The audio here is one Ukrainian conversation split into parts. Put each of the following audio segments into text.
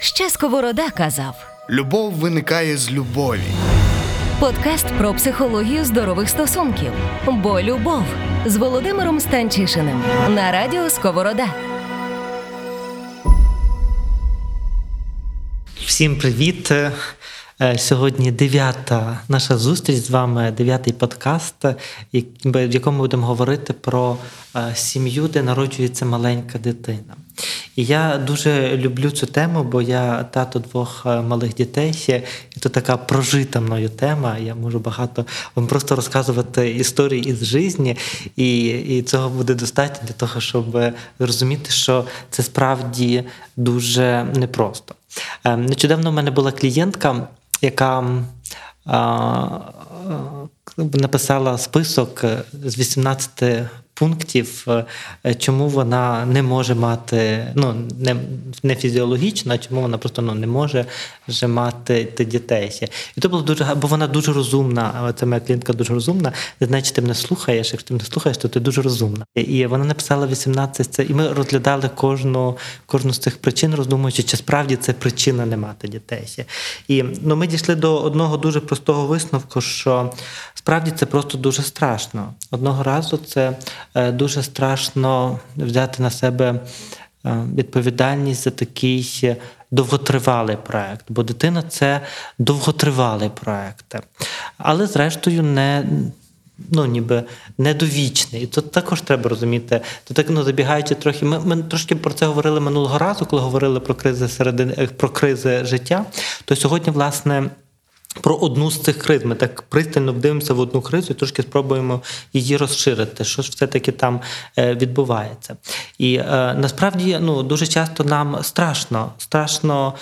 Ще Сковорода казав. Любов виникає з любові. Подкаст про психологію здорових стосунків. Бо любов з Володимиром Станчишиним на радіо Сковорода. Всім привіт! Е, Сьогодні дев'ята наша зустріч з вами, дев'ятий подкаст, в якому будемо говорити про е, сім'ю, де народжується маленька дитина. І я дуже люблю цю тему, бо я тато двох е, малих дітей. І це така прожита мною тема. Я можу багато вам просто розказувати історії із житті, і, і цього буде достатньо для того, щоб зрозуміти, що це справді дуже непросто. Е, Нещодавно в мене була клієнтка, яка е, написала список з 18 пунктів, е, чому вона не може мати, ну не, не фізіологічно, чому вона просто ну, не може вже мати ти- дітей. І то було дуже бо вона дуже розумна. Це моя клієнтка дуже розумна. Не значить, ти мене слухаєш. Якщо ти мене слухаєш, то ти дуже розумна. І вона написала 18 це, і ми розглядали кожну, кожну з цих причин, роздумуючи, чи справді це причина не мати дітей. І ну, ми дійшли до одного дуже простого висновку, що справді це просто дуже страшно. Одного разу це е, дуже страшно взяти на себе е, відповідальність за такий е, довготривалий проект, бо дитина це довготривалий проект. Але, зрештою, не. Ну, ніби недовічний. І тут також треба розуміти. То так ну забігаючи трохи. Ми, ми трошки про це говорили минулого разу, коли говорили про кризи середини е, про кризи життя. То сьогодні, власне. Про одну з цих криз ми так пристально вдивимося в одну кризу і трошки спробуємо її розширити, що ж все-таки там е, відбувається. І е, насправді ну, дуже часто нам страшно, страшно,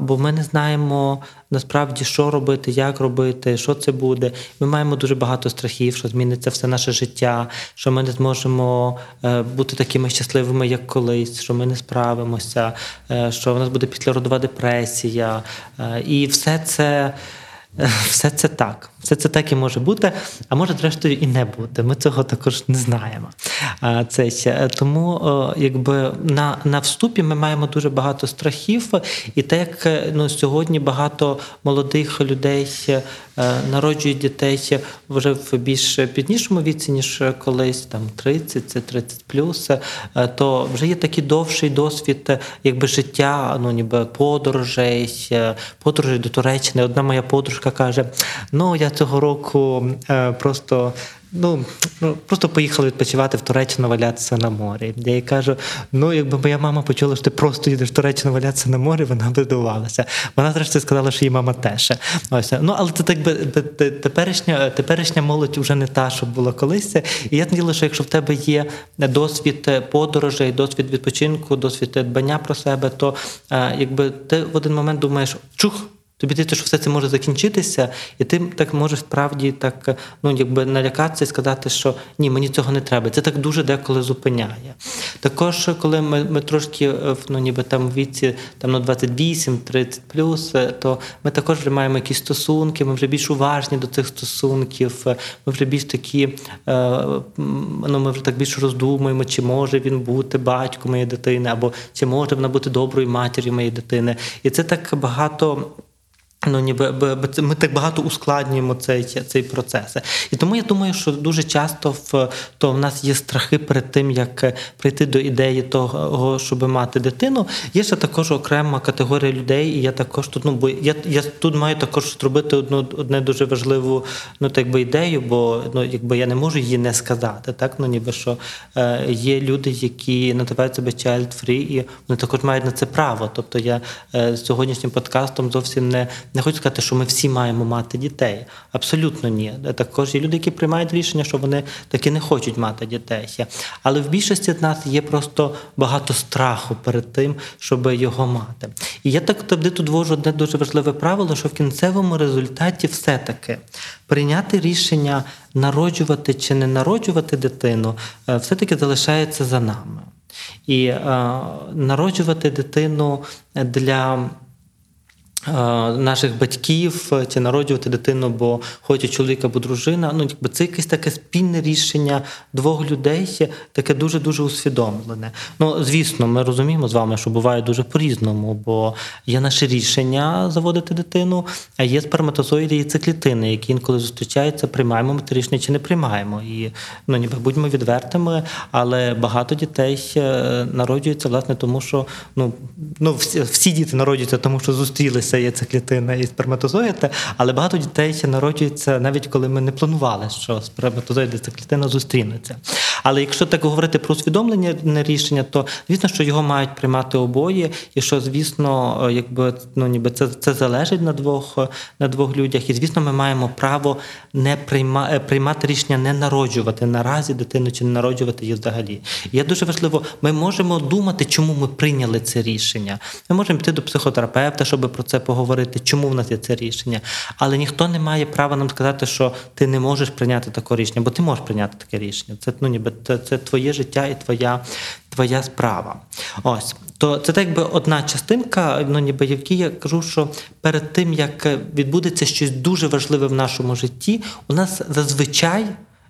бо ми не знаємо насправді, що робити, як робити, що це буде. Ми маємо дуже багато страхів, що зміниться все наше життя, що ми не зможемо е, бути такими щасливими, як колись, що ми не справимося, е, що в нас буде післяродова депресія. Е, І все це. Все це так, все це так і може бути, а може, зрештою, і не бути. Ми цього також не знаємо. Це Тому, якби на, на вступі ми маємо дуже багато страхів, і те, як е, ну, сьогодні багато молодих людей е, народжують дітей вже в більш пізнішому віці, ніж колись, там 30, це 30 плюс, е, то вже є такий довший досвід, е, якби життя, ну ніби подорожей, е, подорожей до Туреччини. Одна моя подружка каже: ну я цього року е, просто. Ну, ну, просто поїхала відпочивати в Туреччину валятися на морі. Я їй кажу: ну, якби моя мама почула, що ти просто їдеш в Туреччину валятися на морі, вона би здивувалася. Вона зрештою сказала, що її мама теж. Ось. Ну, але це так би те- те- теперішня, теперішня молодь вже не та, що була колись. І я наділа, що якщо в тебе є досвід подорожей, досвід відпочинку, досвід дбання про себе, то е, якби ти в один момент думаєш, чух. Тобі здається, що все це може закінчитися, і ти так можеш справді так ну якби налякатися і сказати, що ні, мені цього не треба. Це так дуже деколи зупиняє. Також, коли ми, ми трошки е, ну ніби там в віці там ну 28-30 плюс, е, то ми також вже маємо якісь стосунки, ми вже більш уважні до цих стосунків, е, ми вже більш такі, е, ну ми вже так більше роздумуємо, чи може він бути батьком моєї дитини, або чи може вона бути доброю матір'ю моєї дитини. І це так багато. Ну, ніби ми так багато ускладнюємо цей, цей процес. І тому я думаю, що дуже часто в то в нас є страхи перед тим, як прийти до ідеї того, щоб мати дитину. Є ще також окрема категорія людей, і я також тут, ну бо я, я тут маю також зробити одну одне дуже важливу ну, так би ідею, бо ну, якби я не можу її не сказати. Так, ну ніби що е, є люди, які називають себе child-free, і вони також мають на це право. Тобто я е, сьогоднішнім подкастом зовсім не, не хочу сказати, що ми всі маємо мати дітей. Абсолютно ні. Е, Також є люди, які приймають рішення, що вони таки не хочуть мати дітей. Але в більшості з нас є просто багато страху перед тим, щоб його мати. І я так тоді тут ввожу одне дуже важливе правило, що в кінцевому результаті все-таки прийняти рішення народжувати чи не народжувати дитину, е, все-таки залишається за нами. І е, народжувати дитину для наших батьків чи народжувати дитину, бо хоче чоловік або дружина. Ну, якби це якесь таке спільне рішення двох людей, таке дуже дуже усвідомлене. Ну, звісно, ми розуміємо з вами, що буває дуже по-різному, бо є наше рішення заводити дитину, а є сперматозоїди і циклітини, які інколи зустрічаються, приймаємо ми це рішення чи не приймаємо. І ну, ніби будьмо відвертими, але багато дітей е, народжуються власне тому, що ну, ну всі, всі діти народжуються, тому що зустрілися яйцеклітина і сперматозоїди, але багато дітей ще народжуються навіть коли ми не планували, що сперматозоїди і циклітина зустрінуться. Але якщо так говорити про усвідомлення на рішення, то звісно, що його мають приймати обоє, і що, звісно, якби ну ніби це це залежить на двох на двох людях. І звісно, ми маємо право не прийма, е, приймати рішення не народжувати наразі дитину чи не народжувати її взагалі. І є дуже важливо, ми можемо думати, чому ми прийняли це рішення. Ми можемо піти до психотерапевта, щоб про це поговорити, чому в нас є це рішення. Але ніхто не має права нам сказати, що ти не можеш прийняти таке рішення, бо ти можеш прийняти таке рішення. Це ну ніби це, це твоє життя і твоя твоя справа. Ось. То це так би одна частинка, ну ніби які я кажу, що перед тим як відбудеться щось дуже важливе в нашому житті, у нас зазвичай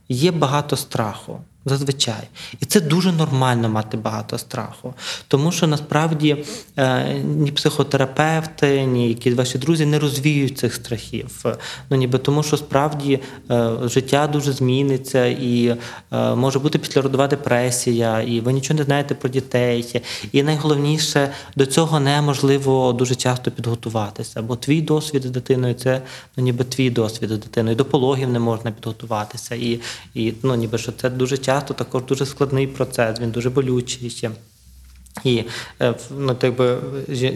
є багато страху. Зазвичай. І це дуже нормально мати багато страху. Тому що насправді е, ні психотерапевти, ні якісь ваші друзі не розвіюють цих страхів. Ну, ніби Тому що справді е, життя дуже зміниться, і е, може бути післяродова депресія, і ви нічого не знаєте про дітей. І найголовніше, до цього неможливо дуже часто підготуватися. Бо твій досвід з дитиною це ну, ніби твій досвід з дитиною. До пологів не можна підготуватися. І, і ну, ніби що це дуже часто часто також дуже складний процес, він дуже болючий ще. І е, ну, так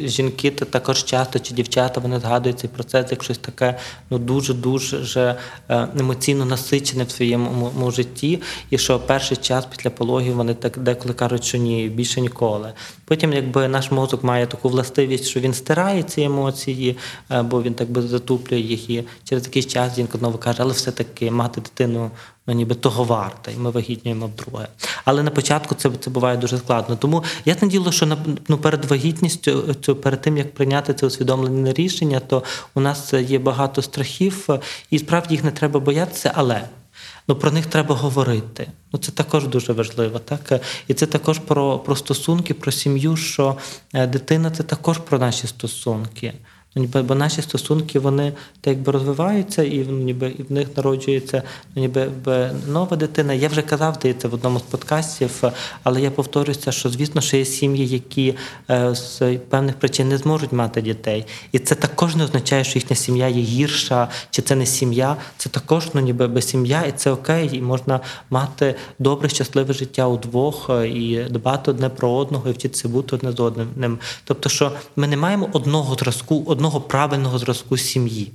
жінки також часто чи дівчата вони згадують цей процес як щось таке ну, дуже-дуже е, емоційно насичене в своєму житті. І що перший час після пологів вони так деколи кажуть, що ні, більше ніколи. Потім, якби наш мозок має таку властивість, що він стирає ці емоції, е, бо він так би затуплює їх. І через якийсь час жінка знову каже, але все-таки мати дитину ну, ніби того варта, і ми вагітнюємо вдруге. Але на початку це це буває дуже складно. Тому я наділо, що ну, перед вагітністю, перед тим як прийняти це усвідомлене рішення, то у нас є багато страхів, і справді їх не треба боятися, але. Ну, про них треба говорити. Ну, Це також дуже важливо. Так? І це також про про стосунки, про сім'ю, що е, дитина це також про наші стосунки. Ну, ніби, Бо наші стосунки вони так якби розвиваються, і ніби і в них народжується ну, ніби нова дитина. Я вже казав здається, в одному з подкастів, але я повторюся, що звісно, що є сім'ї, які е, з певних причин не зможуть мати дітей. І це також не означає, що їхня сім'я є гірша, чи це не сім'я. Це також ну, ніби без сім'я, і це окей, і можна мати добре, щасливе життя удвох, е, і дбати одне про одного, і вчитися бути одне з одним. Тобто, що ми не маємо одного зразку одного правильного зразку сім'ї.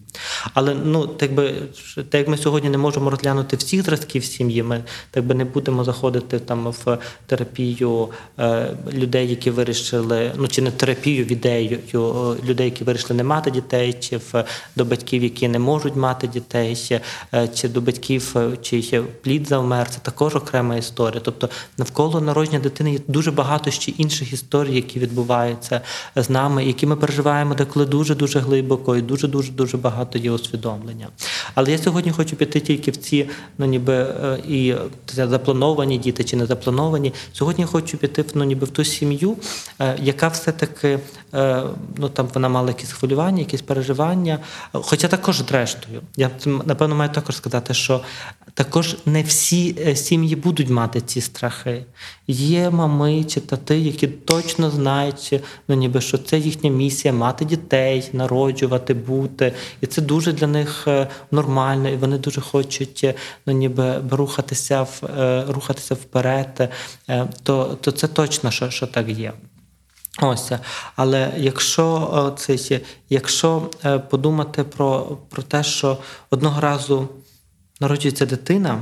Але ну, так би, так як ми сьогодні не можемо розглянути всіх зразків сім'ї, ми так би не будемо заходити там в терапію е, людей, які вирішили, ну чи не терапію в ідею е, людей, які вирішили не мати дітей, чи в до батьків, які не можуть мати дітей, е, чи до батьків, е, чи ще плід завмер, це також окрема історія. Тобто навколо народження дитини є дуже багато ще інших історій, які відбуваються з нами, які ми переживаємо деколи дуже дуже глибоко і дуже дуже багато є усвідомлення. Але я сьогодні хочу піти тільки в ці, ну ніби е, і заплановані діти чи не заплановані. Сьогодні хочу піти ну, ніби в ту сім'ю, е, яка все-таки е, ну там вона мала якісь хвилювання, якісь переживання. Хоча також зрештою, я напевно маю також сказати, що також не всі сім'ї будуть мати ці страхи. Є мами чи тати, які точно знають, ну ніби що це їхня місія мати дітей, народжувати, бути. І це дуже для них е, нормально, і вони дуже хочуть е, ну, ніби рухатися в е, рухатися вперед, то то це точно, що, що так є. Ось, але якщо це, якщо подумати про про те, що одного разу народжується дитина,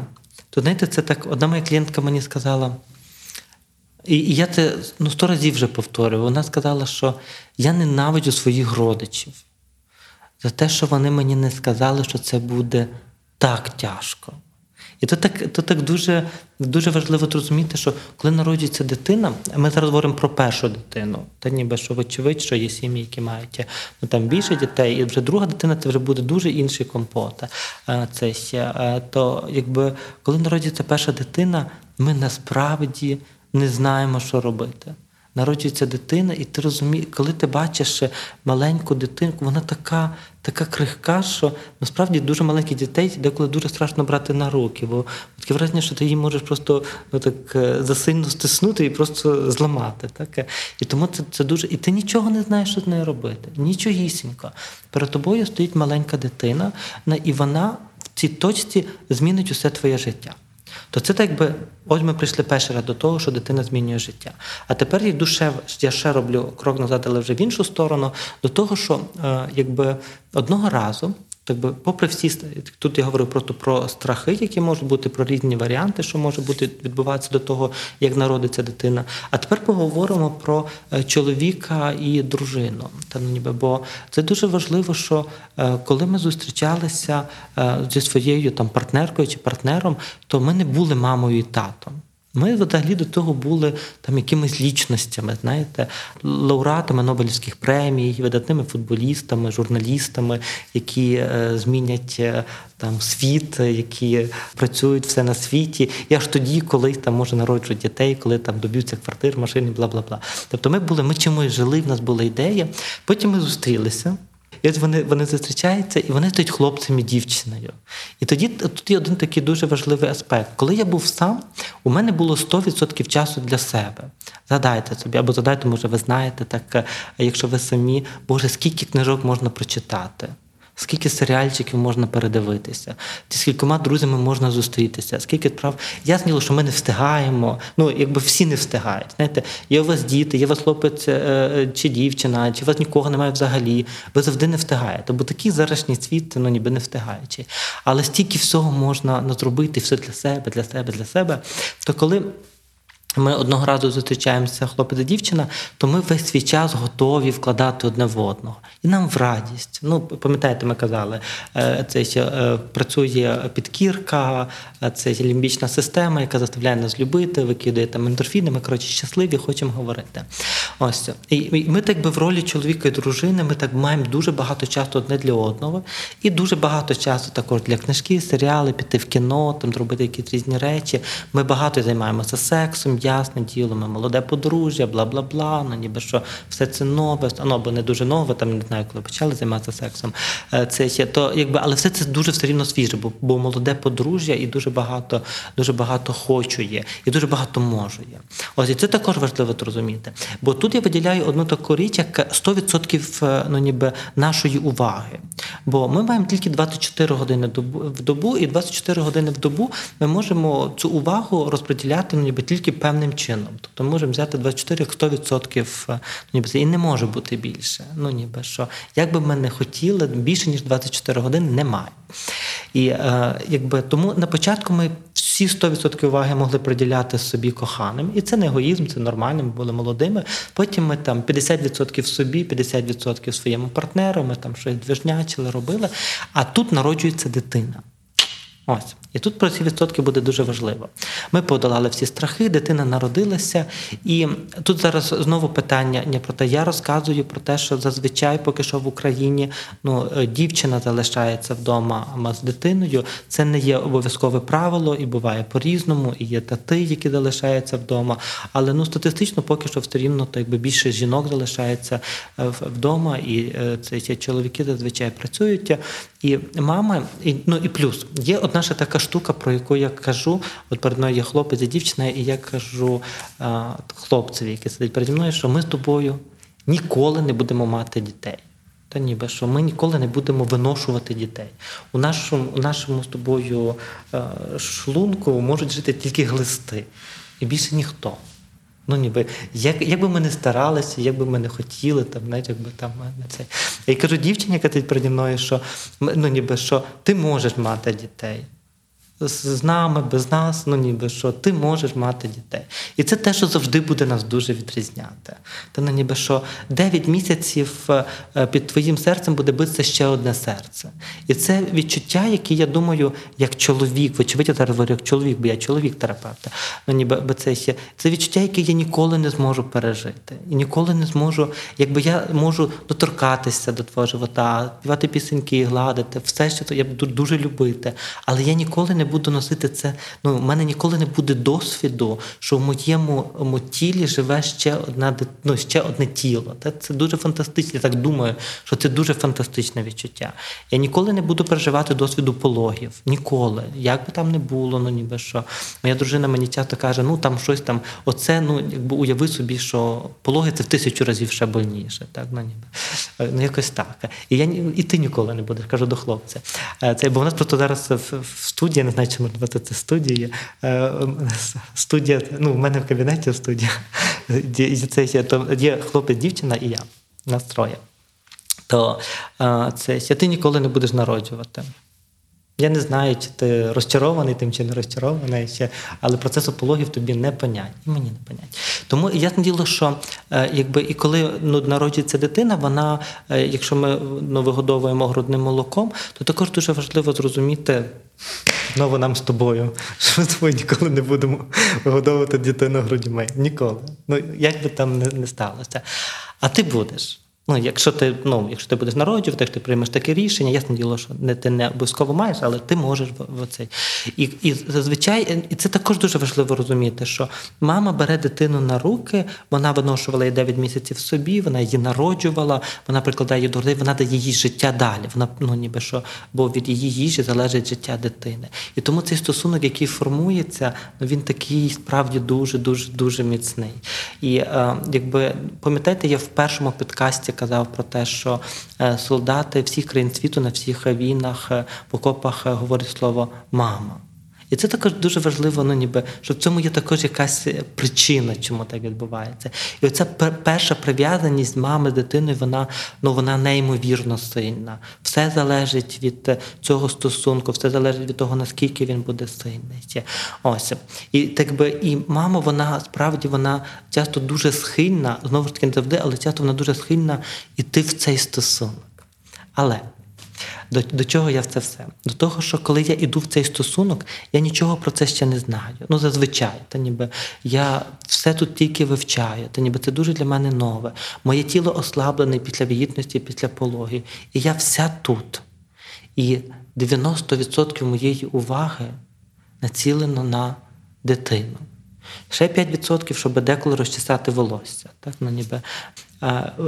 то знаєте, це так одна моя клієнтка мені сказала. І я це ну, сто разів вже повторюю. Вона сказала, що я ненавиджу своїх родичів за те, що вони мені не сказали, що це буде так тяжко. І тут так, тут так дуже, дуже важливо зрозуміти, що коли народжується дитина, ми зараз говоримо про першу дитину, та ніби що вочевидь, що є сім'ї, які мають ну, там більше дітей, і вже друга дитина це вже буде дуже інший компот. Е, Це ще, е, то якби коли народжується перша дитина, ми насправді не знаємо, що робити. Народжується дитина, і ти розумієш, коли ти бачиш маленьку дитинку, вона така така крихка, що насправді дуже маленьких дітей деколи дуже страшно брати на руки, бо таке враження, що ти її можеш просто ну, так е, засильно стиснути і просто зламати. Так? І тому це це дуже. І ти нічого не знаєш, що з нею робити. Нічогісінько. Перед тобою стоїть маленька дитина, і вона в цій точці змінить усе твоє життя. То це так би, ось ми прийшли перший раз до того, що дитина змінює життя. А тепер я ще, я ще роблю крок назад, але вже в іншу сторону, до того, що е, якби одного разу так би, попри всі тут я говорю просто про страхи, які можуть бути, про різні варіанти, що може бути відбуватися до того, як народиться дитина. А тепер поговоримо про е, чоловіка і дружину. Та ну ніби, бо це дуже важливо, що е, коли ми зустрічалися е, зі своєю там партнеркою чи партнером, то ми не були мамою і татом. Ми взагалі до того були там якимись лічностями, знаєте, лауреатами Нобелівських премій, видатними футболістами, журналістами, які е, змінять е, там світ, які працюють все на світі. І аж тоді, коли там може народжують дітей, коли там доб'ються квартир, машини, бла бла бла. Тобто, ми були, ми чимось жили, в нас була ідея. Потім ми зустрілися. І от вони вони зустрічаються, і вони стають хлопцем і дівчиною. І тоді тут є один такий дуже важливий аспект. Коли я був сам, у мене було 100% часу для себе. Задайте собі, або задайте, може, ви знаєте, так якщо ви самі, Боже, скільки книжок можна прочитати. Скільки серіальчиків можна передивитися, з скількома друзями можна зустрітися, скільки справ. Ясно, що ми не встигаємо. Ну, якби всі не встигають. Знаєте, є у вас діти, є у вас хлопець е, е, чи дівчина, чи у вас нікого немає взагалі. Ви завжди не встигаєте. Бо такий зарашній світ, ну ніби не встигаючи. Але стільки всього можна зробити, все для себе, для себе, для себе. То коли. Ми одного разу зустрічаємося, хлопець і дівчина, то ми весь свій час готові вкладати одне в одного. І нам в радість. Ну, пам'ятаєте, ми казали, е, це ще е, працює підкірка, е, це лімбічна система, яка заставляє нас любити, викидує там ендорфіни, ми коротше щасливі, хочемо говорити. Ось і ми, так би в ролі чоловіка і дружини, ми так маємо дуже багато часу одне для одного, і дуже багато часу також для книжки, серіали, піти в кіно, там зробити якісь різні речі. Ми багато займаємося сексом ясне діло, ми молоде подружжя, бла бла бла. Ну ніби що все це нове, ну або не дуже нове, там не знаю, коли почали займатися сексом. Е, це ще то, якби, але все це дуже все рівно свіже, бо бо молоде подружжя і дуже багато, дуже багато хочує, і дуже багато можує. Ось і це також важливо зрозуміти. Бо тут я виділяю одну таку річ, як 100% е, ну, ніби нашої уваги. Бо ми маємо тільки 24 години в добу, і 24 години в добу ми можемо цю увагу розподіляти ну, ніби тільки певним певним чином. Тобто ми можемо взяти 24 як 100%, ну, ніби і не може бути більше. Ну ніби що, як би ми не хотіли, більше ніж 24 години немає. І е, якби тому на початку ми всі 100% уваги могли приділяти собі коханим. І це не егоїзм, це нормально, ми були молодими. Потім ми там 50% собі, 50% своєму партнеру, ми там щось движнячили, робили. А тут народжується дитина. Ось. І тут про ці відсотки буде дуже важливо. Ми подолали всі страхи, дитина народилася, і тут зараз знову питання не про те. Я розказую про те, що зазвичай, поки що в Україні ну, е, дівчина залишається вдома з дитиною. Це не є обов'язкове правило, і буває по-різному, і є тати, які залишаються вдома. Але ну статистично поки що все рівно то якби більше жінок залишається е, вдома, і е, це ці чоловіки зазвичай працюють. І мама, і ну і плюс є одна ще така штука, про яку я кажу. От перед мною є хлопець і дівчина, і я кажу хлопцеві, який сидить переді мною, що ми з тобою ніколи не будемо мати дітей. Та ніби що ми ніколи не будемо виношувати дітей. У нашому у нашому з тобою а, шлунку можуть жити тільки глисти, і більше ніхто. Ну, ніби, як як би ми не старалися, як би ми не хотіли, там, навіть якби там не це. Я кажу дівчині, яка переді мною, що ну, ніби, що ти можеш мати дітей з нами, без нас, ну ніби що ти можеш мати дітей. І це те, що завжди буде нас дуже відрізняти. Та ну ніби що 9 місяців е, під твоїм серцем буде битися ще одне серце. І це відчуття, яке я думаю, як чоловік, вочевидь, я зараз говорю як чоловік, бо я чоловік терапевта. Ну ніби бо це ще це відчуття, яке я ніколи не зможу пережити. І ніколи не зможу, якби я можу доторкатися до твого живота, співати пісеньки, гладити, все, що я буду дуже любити. Але я ніколи не буду носити це. Ну, в мене ніколи не буде досвіду, що в моєму, в тілі живе ще одна ну, ще одне тіло. Та Це дуже фантастично. Я так думаю, що це дуже фантастичне відчуття. Я ніколи не буду переживати досвіду пологів. Ніколи. Як би там не було, ну ніби що. Моя дружина мені часто каже: ну там щось там, оце, ну якби уяви собі, що пологи це в тисячу разів ще больніше. Так, ну ніби. Е, Ну, якось так. І я і ти ніколи не будеш, кажу до хлопця. Е, Це, бо у нас просто зараз в, в студії, не знаю, чи можна назвати це студією. е, Студія, ну, в мене в кабінеті студія. Це є, то є хлопець, дівчина і я. Нас троє. То е, це ти ніколи не будеш народжувати. Я не знаю, чи ти розчарований тим, чи не розчарований ще, але процес пологів тобі не понять. І мені не понять. Тому ясне діло, що е, якби і коли ну, народжується дитина, вона, е, якщо ми ну, вигодовуємо грудним молоком, то також дуже важливо зрозуміти. Знову нам з тобою, що ми ніколи не будемо вигодовувати дитину грудьми. Ніколи. Ну, як би там не сталося. А ти будеш. Ну, якщо ти, ну, якщо ти будеш народжувати, якщо ти приймеш таке рішення, ясне діло, що не ти не обов'язково маєш, але ти можеш в, в цей. І, і зазвичай, і це також дуже важливо розуміти, що мама бере дитину на руки, вона виношувала її 9 місяців собі, вона її народжувала, вона прикладає її до грудей, вона дає їй життя далі. Вона ну ніби що, бо від її їжі залежить життя дитини. І тому цей стосунок, який формується, ну він такий справді дуже, дуже, дуже міцний. І е, якби пам'ятаєте, я в першому підкасті казав про те, що е, солдати всіх країн світу на всіх війнах е, в окопах е, говорять слово мама. І це також дуже важливо, ну ніби що в цьому є також якась е, причина, чому так відбувається. І оця перша прив'язаність мами з дитиною, вона ну вона неймовірно сильна. Все залежить від е, цього стосунку, все залежить від того, наскільки він буде сильний. Ось і так би і мама, вона справді вона часто дуже схильна, знову ж таки не завжди, але часто вона дуже схильна іти в цей стосунок. Але до, до чого я це все? До того, що коли я іду в цей стосунок, я нічого про це ще не знаю. Ну, зазвичай, та ніби я все тут тільки вивчаю, та ніби це дуже для мене нове. Моє тіло ослаблене після вагітності, після пологів. І я вся тут. І 90% моєї уваги націлено на дитину. Ще 5%, щоб деколи розчесати волосся. Так, ну, ніби.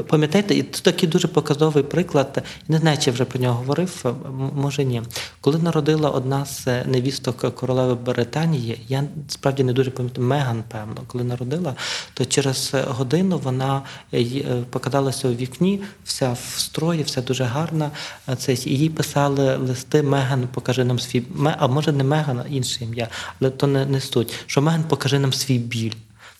Пам'ятаєте, і це такий дуже показовий приклад. Не знаю, чи вже про нього говорив, може ні. Коли народила одна з невісток королеви Британії, я справді не дуже пам'ятаю, Меган, певно, коли народила, то через годину вона е, е, показалася у вікні, вся в строї, вся дуже гарна. Це, їй писали листи Меган, покажи нам свій. А може не Меган, а інше ім'я, але то не, не суть. Що Меган покажи нам свій біль.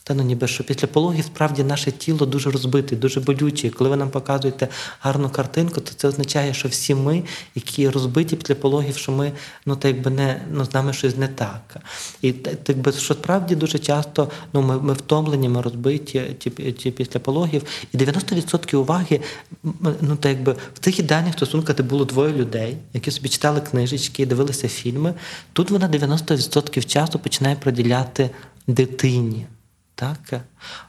Та ну ніби що після пологів справді наше тіло дуже розбите, дуже болюче. І Коли ви нам показуєте гарну картинку, то це означає, що всі ми, які розбиті після пологів, що ми ну так якби не ну з нами щось не так. І так якби що справді дуже часто ну ми, ми втомлені, ми розбиті ті, ті після пологів, і 90% уваги ну так якби в тих ідеальних стосунках, де було двоє людей, які собі читали книжечки, дивилися фільми. Тут вона 90% часу починає приділяти дитині. Так,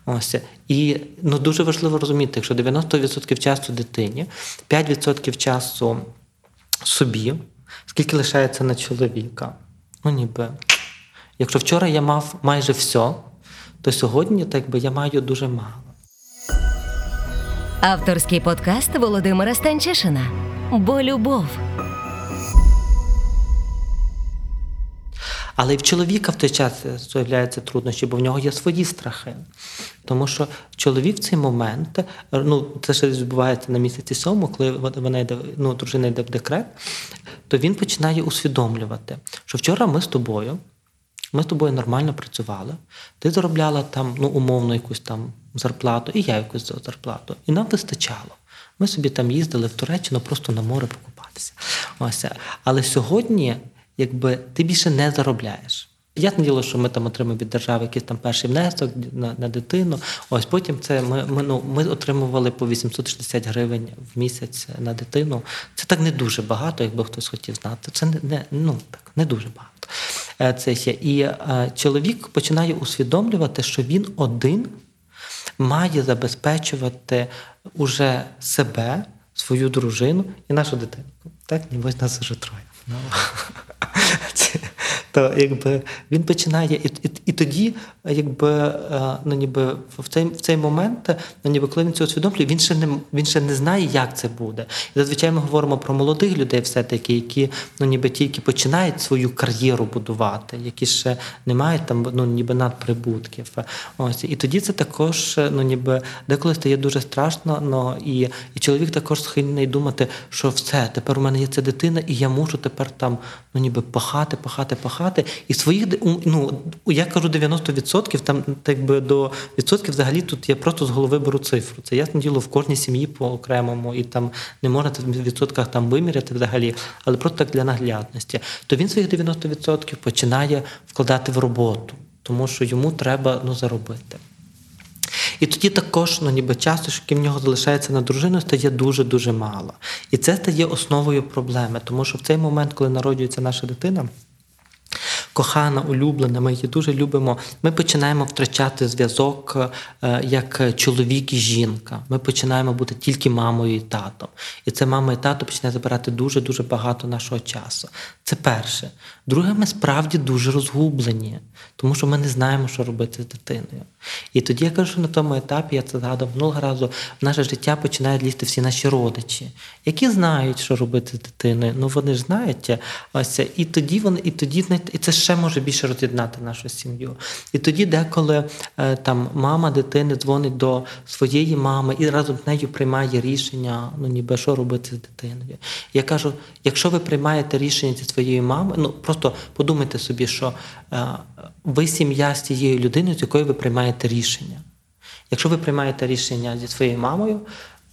ось і ну дуже важливо розуміти, якщо 90% часу дитині, 5% часу собі, скільки лишається на чоловіка. Ну ніби. Якщо вчора я мав майже все, то сьогодні так би я маю дуже мало. Авторський подкаст Володимира Станчишина. Бо любов. Але і в чоловіка в той час з'являються труднощі, бо в нього є свої страхи. Тому що чоловік в цей момент, ну це ще відбувається на місяці сьому, коли вона йде, ну, дружина йде в декрет, то він починає усвідомлювати, що вчора ми з тобою, ми з тобою нормально працювали, ти заробляла там ну, умовно якусь там зарплату, і я якусь зарплату. І нам вистачало. Ми собі там їздили в Туреччину просто на море покупатися. Ось. Але сьогодні якби ти більше не заробляєш. Ясне діло, що ми там отримуємо від держави якийсь там перший внесок на, на дитину. Ось потім це ми, ми, ну, ми отримували по 860 гривень в місяць на дитину. Це так не дуже багато, якби хтось хотів знати. Це не, не ну так не дуже багато. Е, Це ще. І е, чоловік починає усвідомлювати, що він один має забезпечувати уже себе, свою дружину і нашу дитинку. Так, ніби нас вже троє. Ну, це, то якби він починає, і, і, і тоді, якби, е, ну, ніби в цей, в цей момент, ну, ніби, коли він це усвідомлює, він ще не він ще не знає, як це буде. І зазвичай ми говоримо про молодих людей, все-таки, які ну, ніби тільки починають свою кар'єру будувати, які ще не мають там ну, ніби надприбутків. Ось і тоді це також ну, ніби деколи стає дуже страшно. Ну, і, і чоловік також схильний думати, що все, тепер у мене є ця дитина, і я мушу тепер там ну, ніби пахати, пахати, пахати. І своїх ну, я кажу 90%, там так би до відсотків взагалі тут я просто з голови беру цифру. Це ясне діло в кожній сім'ї по окремому, і там не можна в відсотках там виміряти взагалі, але просто так для наглядності. То він своїх 90% починає вкладати в роботу, тому що йому треба ну, заробити. І тоді також, ну ніби часу, що в нього залишається на дружину, стає дуже-дуже мало. І це стає основою проблеми, тому що в цей момент, коли народжується наша дитина, кохана, улюблена, ми її дуже любимо. Ми починаємо втрачати зв'язок е, як чоловік і жінка. Ми починаємо бути тільки мамою і татом. І це мама і тато починає забирати дуже-дуже багато нашого часу. Це перше. Друге, ми справді дуже розгублені, тому що ми не знаємо, що робити з дитиною. І тоді я кажу, що на тому етапі я це згадав минулого разу, в наше життя починають лізти всі наші родичі, які знають, що робити з дитиною. Ну вони ж знають. Ось і тоді вони, і тоді і це ще може більше роз'єднати нашу сім'ю. І тоді, деколи е, там мама дитини дзвонить до своєї мами і разом з нею приймає рішення, ну ніби що робити з дитиною. Я кажу: якщо ви приймаєте рішення зі своєю мамою, ну просто подумайте собі, що е, ви сім'я з тією людиною, з якою ви приймаєте рішення. Якщо ви приймаєте рішення зі своєю мамою,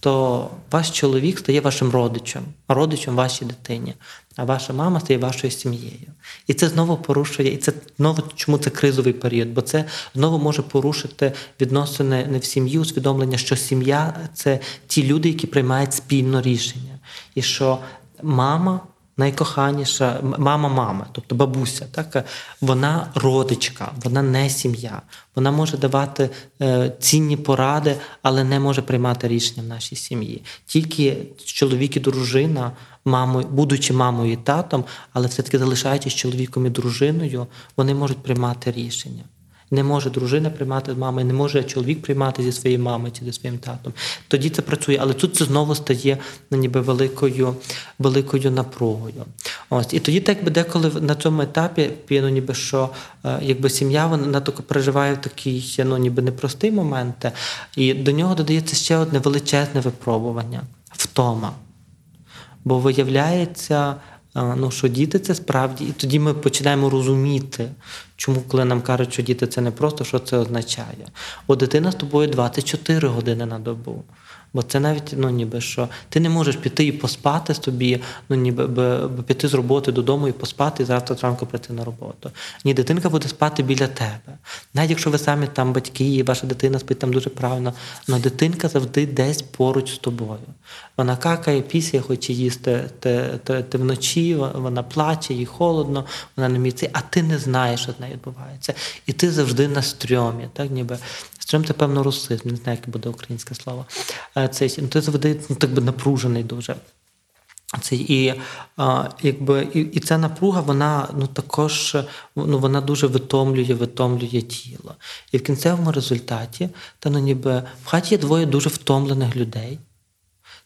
то ваш чоловік стає вашим родичем, родичем вашій дитині, а ваша мама стає вашою сім'єю. І це знову порушує, і це знову чому це кризовий період, бо це знову може порушити відносини не в сім'ї, усвідомлення, що сім'я це ті люди, які приймають спільно рішення, і що мама найкоханіша мама, мама, тобто бабуся, так вона родичка, вона не сім'я. Вона може давати е, цінні поради, але не може приймати рішення в нашій сім'ї. Тільки чоловік і дружина, мамою, будучи мамою і татом, але все-таки залишаючись чоловіком і дружиною, вони можуть приймати рішення. Не може дружина приймати з мами, не може чоловік приймати зі своєю мамою чи зі своїм татом. Тоді це працює, але тут це знову стає ну, ніби великою великою напругою. Ось і тоді, так би деколи на цьому етапі, ну, ніби що е, якби сім'я вона тако переживає такий ну, ніби непростий момент, і до нього додається ще одне величезне випробування втома. Бо виявляється ну, що діти це справді, і тоді ми починаємо розуміти, чому, коли нам кажуть, що діти це не просто, що це означає. О, дитина з тобою 24 години на добу. Бо це навіть ну ніби що ти не можеш піти і поспати собі, ну ніби б, піти з роботи додому і поспати, і завтра зранку прийти на роботу. Ні, дитинка буде спати біля тебе. Навіть якщо ви самі там батьки, і ваша дитина спить там дуже правильно, але дитинка завжди десь поруч з тобою. Вона какає, після, хоче їсти ти, ти, ти вночі, вона плаче, їй холодно, вона не міце, а ти не знаєш, що з нею відбувається. І ти завжди на стрьомі, так ніби. Стрьом це певно русизм, не знаю, яке буде українське слово. Е, це ну, ти завжди ну, так би напружений дуже. Це і а, якби і, і ця напруга, вона ну також ну вона дуже витомлює, витомлює тіло. І в кінцевому результаті, та ну ніби в хаті є двоє дуже втомлених людей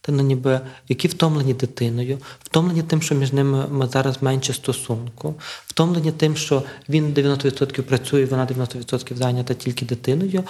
ну ніби які втомлені дитиною, втомлені тим, що між ними зараз менше стосунку, втомлені тим, що він 90% працює, вона 90% зайнята тільки дитиною,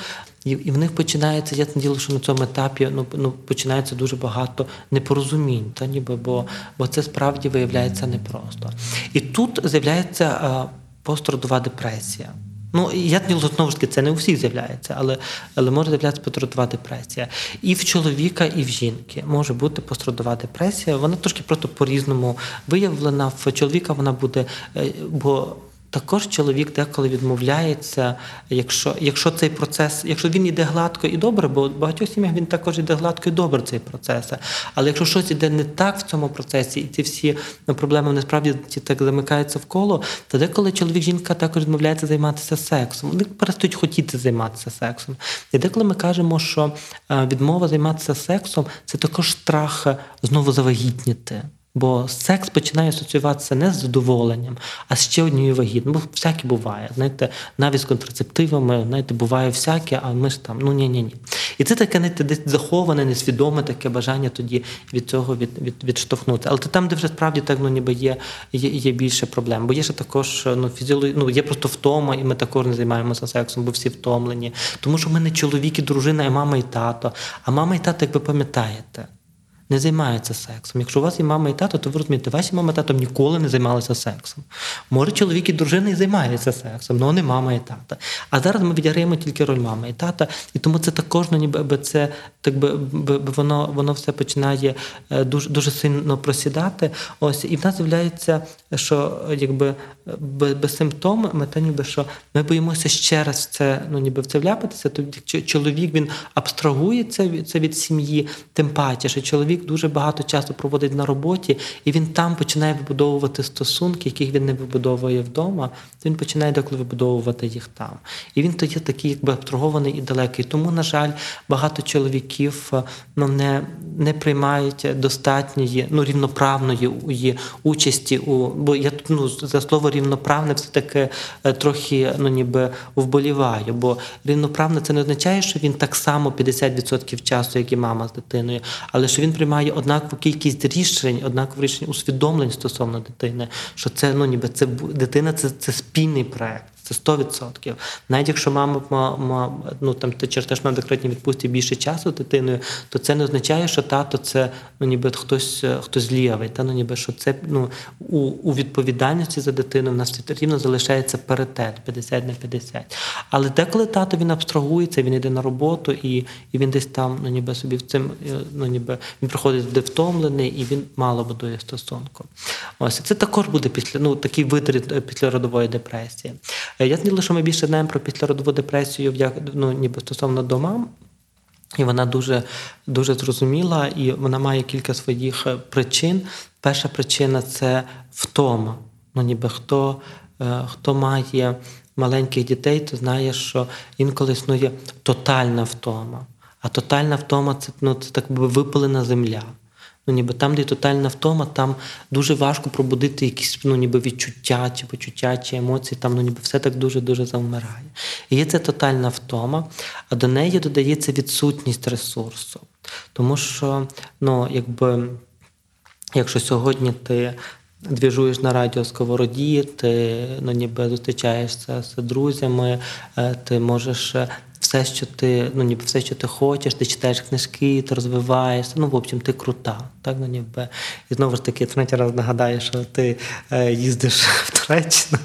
і і в них починається, я діло, що на цьому етапі ну, ну, починається дуже багато непорозумінь, та ніби, бо, бо це справді виявляється непросто. І тут з'являється пострадова депресія. Ну, я знову ж таки, це не у всіх з'являється, але але може з'являтися постродова депресія. І в чоловіка, і в жінки може бути постродова депресія. Вона трошки просто по-різному виявлена. В чоловіка вона буде, е, бо також чоловік деколи відмовляється, якщо якщо цей процес, якщо він йде гладко і добре, бо в багатьох сім'ях він також йде гладко і добре цей процес. Але якщо щось іде не так в цьому процесі, і ці всі ну, проблеми насправді так замикаються в коло, то деколи чоловік, жінка також відмовляється займатися сексом. Вони перестають хотіти займатися сексом. І деколи ми кажемо, що е, відмова займатися сексом це також страх знову завагітніти. Бо секс починає асоціюватися не з задоволенням, а з ще однією вагітною. Бо всяке буває. Знаєте, навіть з контрацептивами, знаєте, буває всяке, а ми ж там, ну ні, ні, ні. І це таке знаєте, десь заховане, несвідоме таке бажання тоді від цього від, від, відштовхнути. Але там, де вже справді так ну, ніби є є, є більше проблем. Бо є ще також ну, фізіологі... ну, є просто втома, і ми також не займаємося сексом, бо всі втомлені. Тому що ми не чоловік і дружина, а мама і тато. А мама і тато, як ви пам'ятаєте не займаються сексом. Якщо у вас є мама і тато, то ви розумієте, ваші мама і тато ніколи не займалися сексом. Може, чоловік і дружина і займаються сексом, але не мама і тата. А зараз ми відіграємо тільки роль мами і тата, і тому це також ну, ніби це так би, би воно воно все починає е, дуже дуже сильно просідати. Ось і в нас з'являється, що якби без симптом, ми те ніби що ми боїмося ще раз це, ну ніби в це вляпатися. Тобто чоловік він абстрагується це від сім'ї, тим паче, що чоловік чоловік дуже багато часу проводить на роботі, і він там починає вибудовувати стосунки, яких він не вибудовує вдома, то він починає деколи вибудовувати їх там. І він тоді такий, якби абстрагований і далекий. Тому, на жаль, багато чоловіків ну, не не приймають достатньої, ну рівноправної участі у бо я ну, за слово рівноправне все таки е, трохи ну ніби вболіваю. Бо рівноправне це не означає, що він так само 50% часу, як і мама з дитиною, але що він приймає приймає однакову кількість рішень, однакове рішень усвідомлень стосовно дитини, що це ну ніби це дитина, це, це спільний проект. Це 100%. Навіть якщо мама мама ну там ти через те, що на декретній відпустці більше часу дитиною, то це не означає, що тато це ну ніби хтось хтось лівий. Та ну ніби що це ну у у відповідальності за дитину в нас рівно залишається паритет 50 на 50. Але деколи тато він абстрагується, він йде на роботу і і він десь там ну ніби собі в цим ну ніби він приходить де втомлений і він мало будує стосунку. Ось це також буде після ну такий вид після родової депресії. Е, я знаю, що ми більше знаємо про післяродову депресію, ну, ніби стосовно до мам. І вона дуже дуже зрозуміла, і вона має кілька своїх е, причин. Перша причина це втома. Ну, ніби хто е, хто має маленьких дітей, то знає, що інколи існує тотальна втома. А тотальна втома це ну, це так би випалена земля. Ну, ніби там, де тотальна втома, там дуже важко пробудити якісь ну, ніби відчуття, чи почуття, чи емоції, там ну, ніби все так дуже-дуже завмирає. І є це тотальна втома, а до неї додається відсутність ресурсу. Тому що, ну, якби, якщо сьогодні ти. Двіжуєш на радіо Сковороді, ти ну, ніби зустрічаєшся з друзями, е, ти можеш все, що ти, ну ніби все, що ти хочеш, ти читаєш книжки, ти розвиваєшся. Ну, в общем, ти крута. Так, ну ніби. І знову ж таки, третій раз нагадаю, що ти е, їздиш в Туреччину.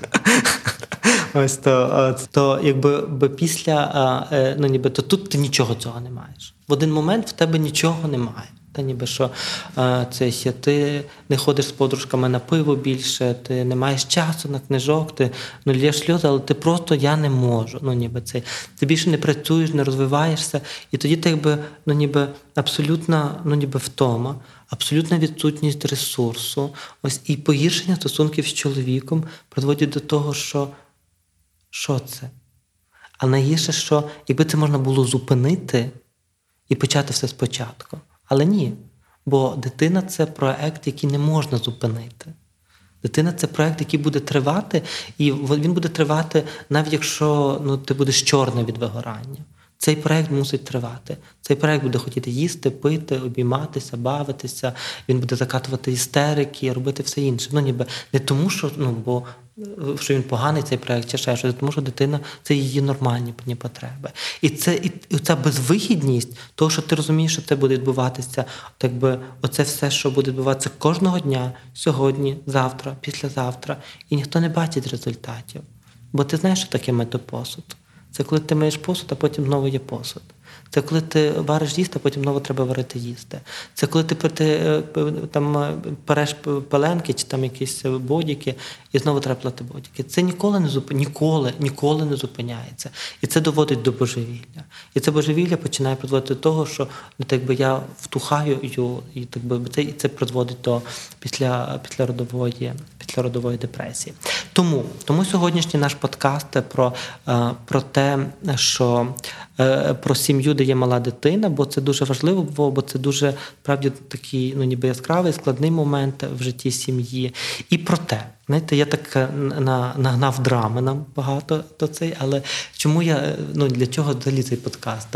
Ось то, то якби після е, ну ніби то тут ти нічого цього не маєш. В один момент в тебе нічого немає. Та ніби що це ти не ходиш з подружками на пиво більше, ти не маєш часу на книжок, ти ну лєш сльози, але ти просто я не можу. Ну ніби це ти більше не працюєш, не розвиваєшся, і тоді ти якби ну ніби абсолютна, ну ніби втома, абсолютна відсутність ресурсу. Ось і погіршення стосунків з чоловіком приводять до того, що що це? А найгірше, що якби це можна було зупинити і почати все спочатку. Але ні. Бо дитина це проект, який не можна зупинити. Дитина це проект, який буде тривати, і він буде тривати, навіть якщо ну, ти будеш чорне від вигорання. Цей проект мусить тривати. Цей проект буде хотіти їсти, пити, обійматися, бавитися. Він буде закатувати істерики, робити все інше. Ну ніби не тому, що ну бо що він поганий цей проект, чи ще щось, тому що дитина це її нормальні потреби. І це і, ця безвихідність, того, що ти розумієш, що це буде відбуватися, так би оце все, що буде відбуватися кожного дня, сьогодні, завтра, післязавтра, і ніхто не бачить результатів. Бо ти знаєш, що таке мити посуд. Це коли ти миєш посуд, а потім знову є посуд. Це коли ти вариш їсти, а потім знову треба варити їсти. Це коли ти, ти е, там е, переш пеленки чи там якісь бодіки, і знову треба плати бодіки. Це ніколи не зуп... ніколи, ніколи не зупиняється. І це доводить до божевілля. І це божевілля починає призводити до того, що ну, так би я втухаю і так би це, це призводить до після, після родової післяродової депресії. Тому тому сьогоднішній наш подкаст про е, про те, що е, про сім'ю, де є мала дитина, бо це дуже важливо, бо це дуже правді такий, ну ніби яскравий, складний момент в житті сім'ї. І про те, знаєте, я так е, нагнав драми нам багато до цей, але чому я ну для чого взагалі цей подкаст?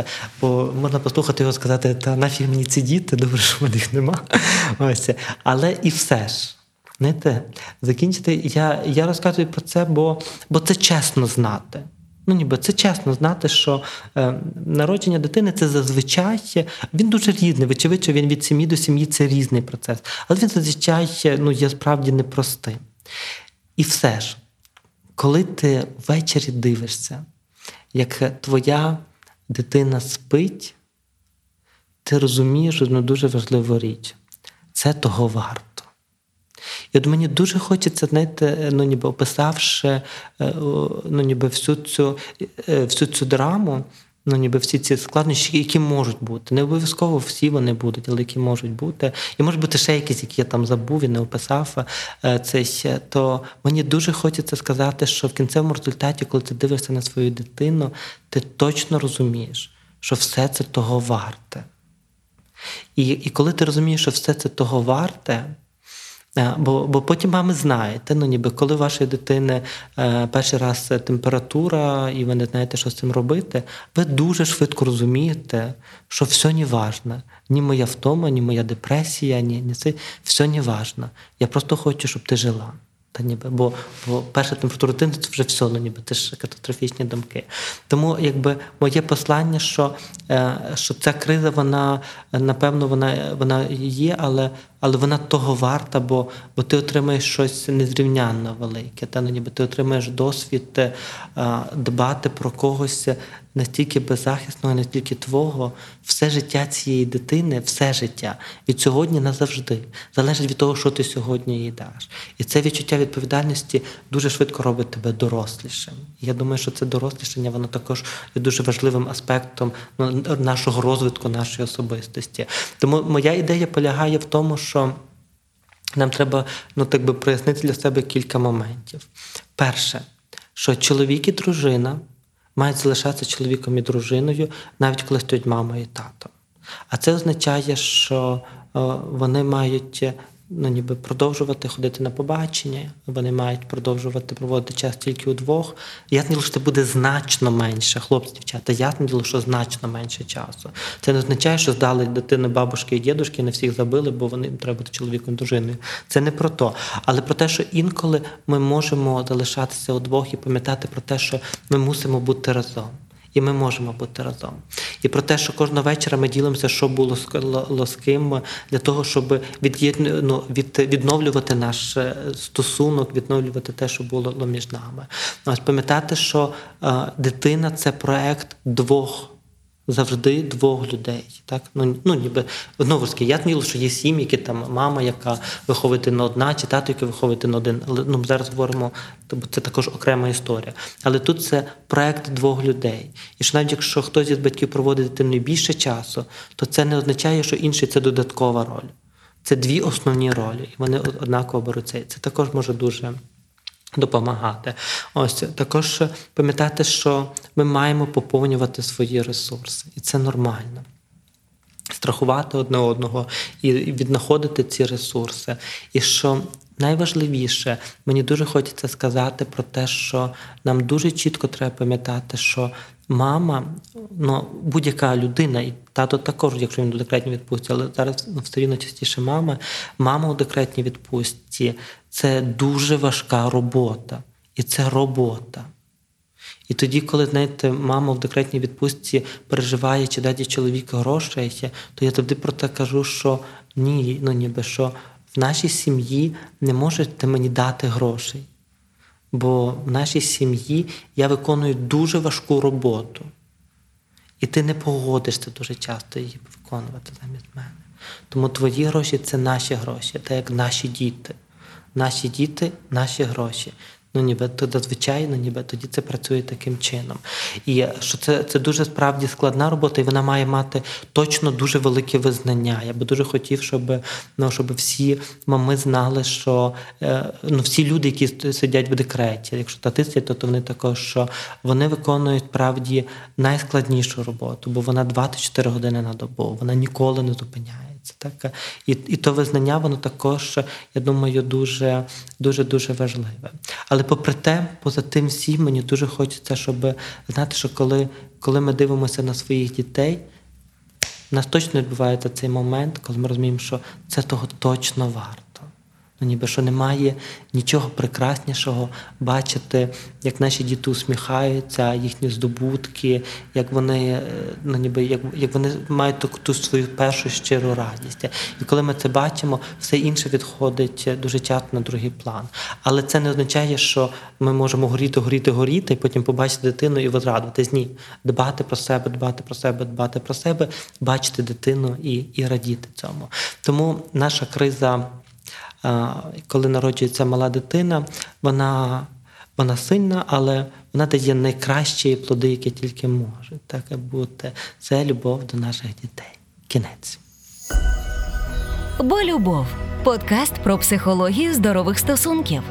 Бо можна послухати його сказати, та нафіг мені ці діти, добре, що в їх нема. Ось але і все ж. Знаєте, закінчити. Я я розказую про це, бо бо це чесно знати. Ну, ніби це чесно знати, що е, народження дитини це зазвичай він дуже різний. Вочевидь, він від сім'ї до сім'ї це різний процес. Але він зазвичай ну, є справді непростим. І все ж, коли ти ввечері дивишся, як твоя дитина спить, ти розумієш одну дуже важливу річ це того варто. І от мені дуже хочеться, знаєте, ну ніби описавши е, ну, ніби всю цю е, всю цю драму, ну ніби всі ці складнощі, які можуть бути. Не обов'язково всі вони будуть, але які можуть бути. І може бути ще якісь, які я там забув і не описав е, це. То мені дуже хочеться сказати, що в кінцевому результаті, коли ти дивишся на свою дитину, ти точно розумієш, що все це того варте. І, І коли ти розумієш, що все це того варте. Е, бо бо потім мами знаєте, ну ніби коли вашої дитини е, перший раз температура, і ви не знаєте, що з цим робити, ви дуже швидко розумієте, що все не важно. Ні моя втома, ні моя депресія, ні, ні це все не важно. Я просто хочу, щоб ти жила. Та ніби, Бо бо перша температура дитини це вже все, ну ніби це ж катастрофічні думки. Тому якби моє послання, що що ця криза, вона напевно вона вона є, але але вона того варта, бо бо ти отримаєш щось незрівнянно велике. Та ну ніби ти отримаєш досвід е, дбати про когось настільки беззахисного, настільки твого, все життя цієї дитини, все життя від сьогодні назавжди залежить від того, що ти сьогодні їй даш. І це відчуття відповідальності дуже швидко робить тебе дорослішим. Я думаю, що це дорослішання, воно також є дуже важливим аспектом нашого розвитку, нашої особистості. Тому моя ідея полягає в тому, що. Нам треба ну, так би прояснити для себе кілька моментів. Перше, що чоловік і дружина мають залишатися чоловіком і дружиною, навіть коли стоять мама і тато. А це означає, що е, вони мають ну, ніби продовжувати ходити на побачення, вони мають продовжувати проводити час тільки удвох. Ясне діло, що це буде значно менше, хлопці, дівчата, ясне діло, що значно менше часу. Це не означає, що здали дитини бабушки і дідушки, не всіх забили, бо вони треба бути чоловіком дружиною. Це не про то. Але про те, що інколи ми можемо залишатися удвох і пам'ятати про те, що ми мусимо бути разом і ми можемо бути разом. І про те, що кожного вечора ми ділимося, що було з ким, для того, щоб ну, від, відновлювати наш е, стосунок, відновлювати те, що було між нами. Ось пам'ятати, що е, дитина це проект двох завжди двох людей. Так? Ну, ну ніби знову ж таки, я знаю, що є сім'ї, які там мама, яка виховує на одна, чи тато, який виховує на один. Але ну, зараз говоримо, бо це також окрема історія. Але тут це проект двох людей. І що навіть якщо хтось із батьків проводить дитиною більше часу, то це не означає, що інший це додаткова роль. Це дві основні ролі, і вони однаково беруться. Це також може дуже допомагати. Ось також пам'ятати, що ми маємо поповнювати свої ресурси, і це нормально. Страхувати одне одного і віднаходити ці ресурси. І що найважливіше, мені дуже хочеться сказати про те, що нам дуже чітко треба пам'ятати, що мама, ну будь-яка людина, і тато також, якщо він до декретній відпустці, але зараз ну, все рівно частіше мама, мама у декретній відпустці це дуже важка робота. І це робота. І тоді, коли знаєте, мама в декретній відпустці переживає, чи даді чоловік грошей, то я завжди про те кажу, що ні, ну ніби що в нашій сім'ї не можете мені дати грошей. Бо в нашій сім'ї я виконую дуже важку роботу. І ти не погодишся дуже часто її виконувати замість мене. Тому твої гроші це наші гроші, це як наші діти. Наші діти, наші гроші. Ну, ніби то звичайно, ніби тоді це працює таким чином. І що це, це дуже справді складна робота, і вона має мати точно дуже велике визнання. Я би дуже хотів, щоб, ну, щоб всі мами знали, що е, ну, всі люди, які сидять в декреті, якщо татисти, то, то вони також що вони виконують справді найскладнішу роботу, бо вона 24 години на добу, вона ніколи не зупиняється. Так? І і то визнання, воно також, я думаю, дуже дуже дуже важливе. Але попри те, поза тим всім, мені дуже хочеться, щоб знати, що коли, коли ми дивимося на своїх дітей, у нас точно відбувається цей момент, коли ми розуміємо, що це того точно варто. Ну, ніби що немає нічого прекраснішого бачити, як наші діти усміхаються, їхні здобутки, як вони ну, ніби, як, як вони мають ту, ту свою першу щиру радість. І коли ми це бачимо, все інше відходить дуже часто на другий план. Але це не означає, що ми можемо горіти, горіти, горіти, і потім побачити дитину і возрадуватись. Ні, дбати про себе, дбати про себе, дбати про себе, бачити дитину і, і радіти цьому. Тому наша криза коли народжується мала дитина, вона вона сильна, але вона дає найкращі плоди, які тільки може. так бути. Це любов до наших дітей. Кінець. Бо любов подкаст про психологію здорових стосунків.